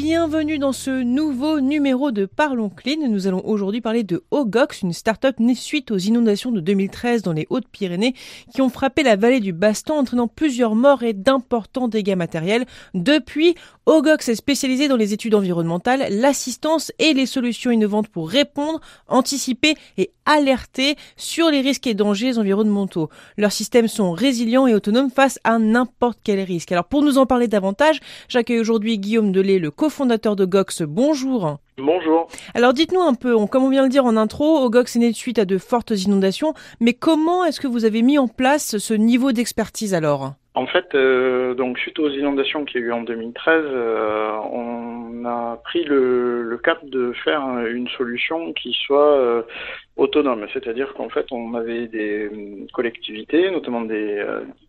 Bienvenue dans ce nouveau numéro de Parlons Clean. Nous allons aujourd'hui parler de Ogox, une start-up née suite aux inondations de 2013 dans les Hautes-Pyrénées qui ont frappé la vallée du Bastan entraînant plusieurs morts et d'importants dégâts matériels. Depuis, Ogox est spécialisé dans les études environnementales, l'assistance et les solutions innovantes pour répondre, anticiper et alerter sur les risques et dangers environnementaux. Leurs systèmes sont résilients et autonomes face à n'importe quel risque. Alors pour nous en parler davantage, j'accueille aujourd'hui Guillaume Delay, le cofondateur de Gox. Bonjour. Bonjour. Alors dites-nous un peu, comme on vient de le dire en intro, Ogox est né de suite à de fortes inondations, mais comment est-ce que vous avez mis en place ce niveau d'expertise alors? En fait, euh, donc suite aux inondations qu'il y a eu en 2013, euh, on a pris le, cap de faire une solution qui soit euh, autonome, c'est-à-dire qu'en fait, on avait des collectivités, notamment des,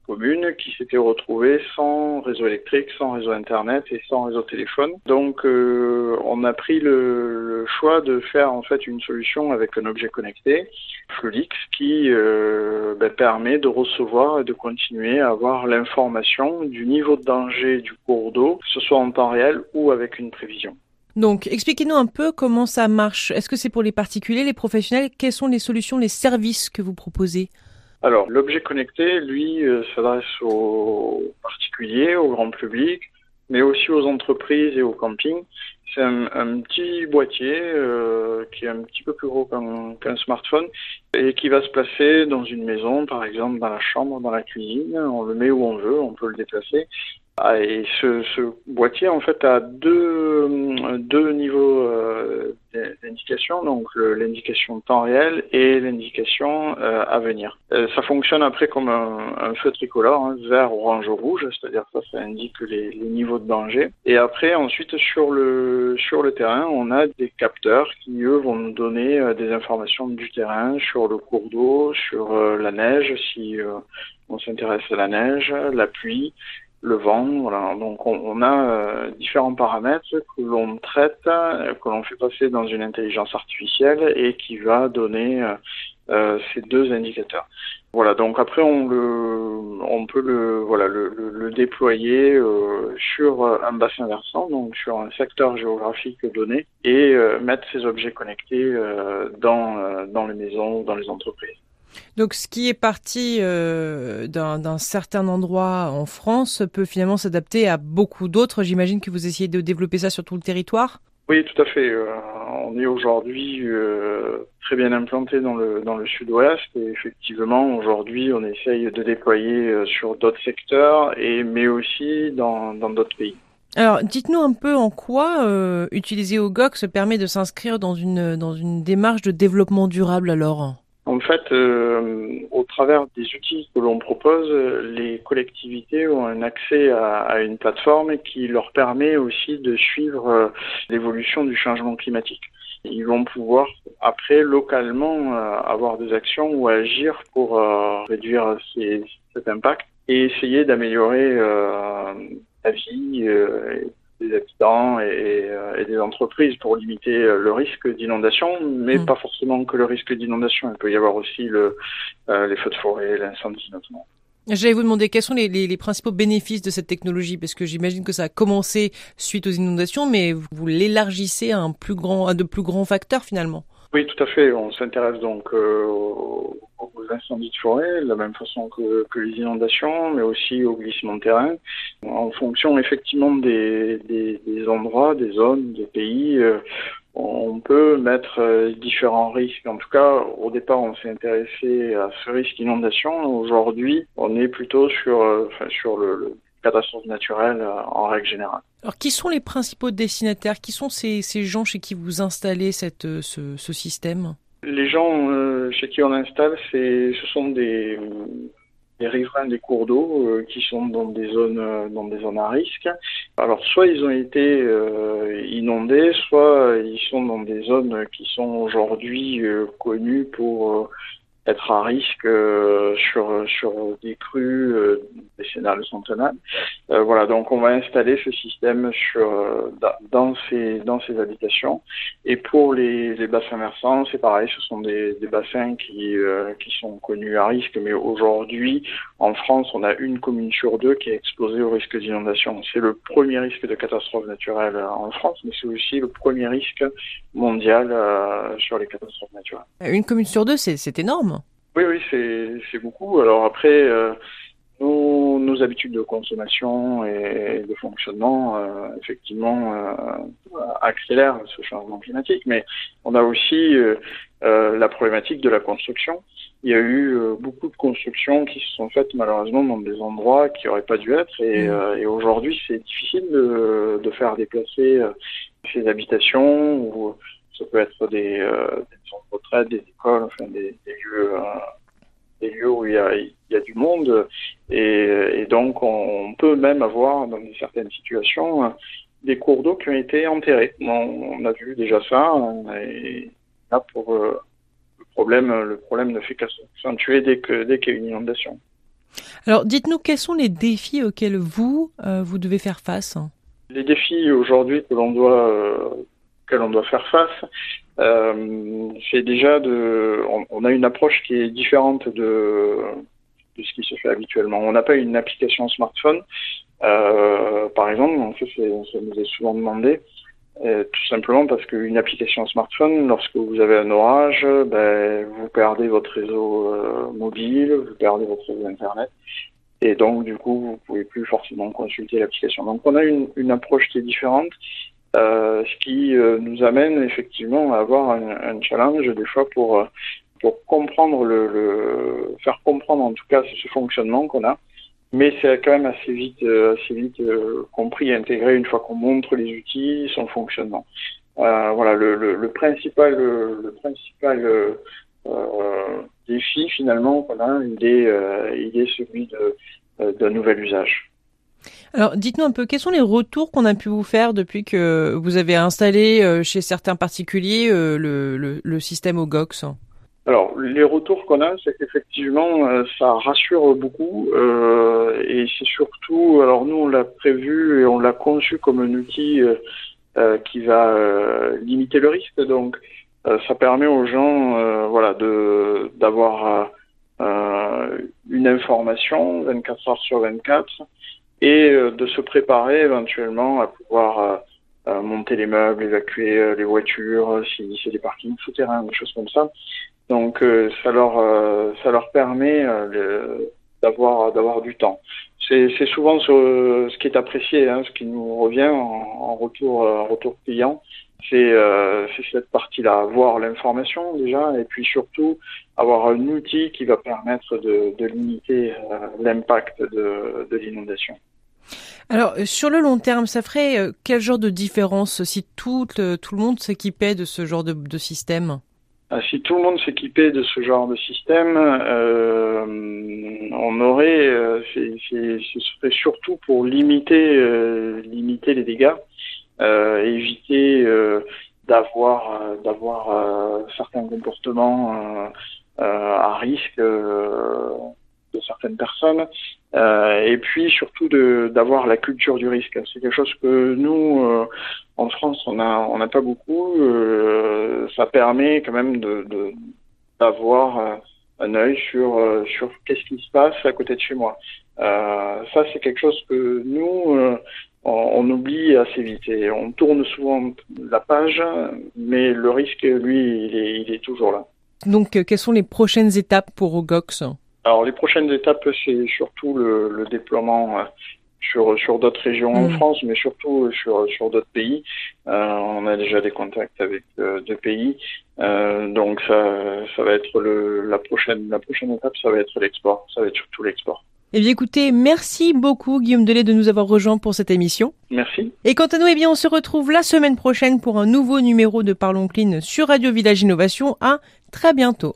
communes, qui s'étaient retrouvées sans réseau électrique, sans réseau internet et sans réseau téléphone. Donc, on a pris le, choix de faire en fait une solution avec un objet connecté, Flulix, qui ben, permet de recevoir et de continuer à avoir l'information du niveau de danger du cours d'eau, que ce soit en temps réel ou avec une prévision. Donc, expliquez-nous un peu comment ça marche. Est-ce que c'est pour les particuliers, les professionnels? Quelles sont les solutions, les services que vous proposez? Alors, l'objet connecté, lui, euh, s'adresse aux particuliers, au grand public, mais aussi aux entreprises et aux campings. C'est un, petit boîtier euh, qui est un petit peu plus gros qu'un smartphone et qui va se placer dans une maison, par exemple dans la chambre, dans la cuisine. On le met où on veut, on peut le déplacer. Ah, et ce, boîtier en fait a deux, deux niveaux euh, d'indication, donc l'indication temps réel et l'indication euh, à venir. Euh, ça fonctionne après comme un, feu tricolore, hein, vert, orange, rouge, c'est-à-dire ça, ça indique les, les, niveaux de danger. Et après, ensuite sur le sur le terrain, on a des capteurs qui eux vont nous donner des informations du terrain sur le cours d'eau, sur la neige si on s'intéresse à la neige, la pluie le vent. Voilà. Donc on, a euh, différents paramètres que l'on traite, euh, que l'on fait passer dans une intelligence artificielle et qui va donner euh, ces deux indicateurs. Voilà. Donc après on le, on peut le, voilà, le, le, déployer sur un bassin versant, donc sur un secteur géographique donné, et mettre ces objets connectés dans dans les maisons, dans les entreprises. Donc ce qui est parti euh, d'un certain endroit en France peut finalement s'adapter à beaucoup d'autres. J'imagine que vous essayez de développer ça sur tout le territoire? Oui, tout à fait. Euh, on est aujourd'hui euh, très bien implanté dans le, dans le sud-ouest et effectivement aujourd'hui on essaye de déployer sur d'autres secteurs et mais aussi dans d'autres pays. Alors, dites-nous un peu en quoi utiliser OGOX permet de s'inscrire dans une, dans une démarche de développement durable alors? En fait, euh, au travers des outils que l'on propose, les collectivités ont un accès à, une plateforme qui leur permet aussi de suivre euh, l'évolution du changement climatique. Ils vont pouvoir après localement euh, avoir des actions ou agir pour réduire ces, cet impact et essayer d'améliorer la vie des habitants euh, et, des entreprises pour limiter euh, le risque d'inondation, mais mm. pas forcément que le risque d'inondation. Il peut y avoir aussi le, euh, les feux de forêt, l'incendie notamment. J'allais vous demander quels sont les, les, les, principaux bénéfices de cette technologie, parce que j'imagine que ça a commencé suite aux inondations, mais vous l'élargissez à un plus grand, à de plus grands facteurs finalement. Oui, tout à fait. On s'intéresse donc euh, aux, incendies de forêt, de la même façon que, les inondations, mais aussi au glissement de terrain, en fonction effectivement des, endroits, des zones, des pays. Euh, on peut mettre euh, différents risques. En tout cas, au départ, on s'est intéressé à ce risque d'inondation. Aujourd'hui, on est plutôt sur, enfin, sur le, le catastrophe naturelle en règle générale. Alors, qui sont les principaux destinataires? Qui sont ces, ces gens chez qui vous installez cette, euh, ce, ce système? Les gens euh, chez qui on installe, c'est, ce sont des, des riverains des cours d'eau euh, qui sont dans des zones euh, dans des zones à risque. Alors soit ils ont été euh, inondés, soit ils sont dans des zones qui sont aujourd'hui connues pour être à risque euh, sur sur des crues euh, décennales centenales. Euh, voilà, donc on va installer ce système sur dans ces dans ces habitations. Et pour les, les bassins versants, c'est pareil, ce sont des, des bassins qui qui sont connus à risque, mais aujourd'hui en France, on a une commune sur deux qui est exposée au risque d'inondation. C'est le premier risque de catastrophe naturelle en France, mais c'est aussi le premier risque mondial sur les catastrophes naturelles. Une commune sur deux, c'est énorme. Oui, oui, c'est beaucoup. Alors après, euh, nos, nos, habitudes de consommation et de fonctionnement, euh, effectivement, euh, accélèrent ce changement climatique. Mais on a aussi euh, euh, la problématique de la construction. Il y a eu beaucoup de constructions qui se sont faites malheureusement dans des endroits qui n'auraient pas dû être. Et, mmh. et aujourd'hui, c'est difficile de, de, faire déplacer ces habitations ou ça peut être des, des maisons de retraite, des écoles, enfin des, des lieux il y a, il y a du monde et, et, donc on peut même avoir dans certaines situations des cours d'eau qui ont été enterrés. On, on a vu déjà ça et là pour euh, le problème, le problème ne fait qu'accentuer dès que dès qu'il y a une inondation. Alors dites-nous quels sont les défis auxquels vous euh, vous devez faire face? Les défis aujourd'hui que l'on doit euh, que l'on doit faire face, c'est déjà de, on, a une approche qui est différente de, de ce qui se fait habituellement. On n'a pas une application smartphone, euh, par exemple, ça, ça nous est souvent demandé. Euh, tout simplement parce qu'une application smartphone, lorsque vous avez un orage, ben, vous perdez votre réseau euh, mobile, vous perdez votre réseau internet, et donc du coup vous pouvez plus forcément consulter l'application. Donc on a une, une approche qui est différente euh, ce qui euh, nous amène effectivement à avoir un, un challenge des fois pour euh, pour comprendre le, le, faire comprendre en tout cas ce fonctionnement qu'on a. Mais c'est quand même assez vite assez vite compris et intégré une fois qu'on montre les outils, son fonctionnement. voilà le, le, le, principal le, principal défi finalement a, il est il est celui de d'un nouvel usage. Alors, dites-nous un peu, quels sont les retours qu'on a pu vous faire depuis que vous avez installé euh, chez certains particuliers euh, le, système OGOX Alors, les retours qu'on a, c'est qu'effectivement, euh, ça rassure beaucoup et c'est surtout, alors nous, on l'a prévu et on l'a conçu comme un outil qui va limiter le risque. Donc, ça permet aux gens, voilà, d'avoir une information 24 heures sur 24 et euh, de se préparer éventuellement à pouvoir euh, euh, monter les meubles, évacuer les voitures, si c'est des parkings souterrains, des choses comme ça. Donc ça leur ça leur permet d'avoir d'avoir du temps. C'est c'est souvent ce, ce qui est apprécié, hein, ce qui nous revient en, en retour en retour client, c'est euh, cette partie-là, avoir l'information déjà, et puis surtout avoir un outil qui va permettre de, de limiter l'impact de, de l'inondation. Alors, euh, sur le long terme, ça ferait euh, quel genre de différence si tout, le, tout le monde s'équipait de ce genre de, système? Ah, si tout le monde s'équipait de ce genre de système, euh, on aurait, euh, ce serait surtout pour limiter, euh, limiter les dégâts, éviter d'avoir, d'avoir certains comportements à risque de certaines personnes, euh, et puis surtout d'avoir la culture du risque. C'est quelque chose que nous, euh, en France, on n'a pas beaucoup. Euh, ça permet quand même d'avoir un œil sur qu'est-ce qui se passe à côté de chez moi. ça, c'est quelque chose que nous on, oublie assez vite on tourne souvent la page, mais le risque, lui, il est toujours là. Donc, quelles sont les prochaines étapes pour Ogox alors les prochaines étapes, c'est surtout le, le, déploiement euh, sur sur d'autres régions en mmh. France, mais surtout sur sur d'autres pays. Euh, on a déjà des contacts avec euh, deux pays, euh, donc ça ça va être le la prochaine la prochaine étape, ça va être l'export. Ça va être surtout l'export. Eh bien écoutez, merci beaucoup Guillaume Delay de nous avoir rejoints pour cette émission. Merci. Et quant à nous, eh bien on se retrouve la semaine prochaine pour un nouveau numéro de Parlons Clean sur Radio Village Innovation. À très bientôt.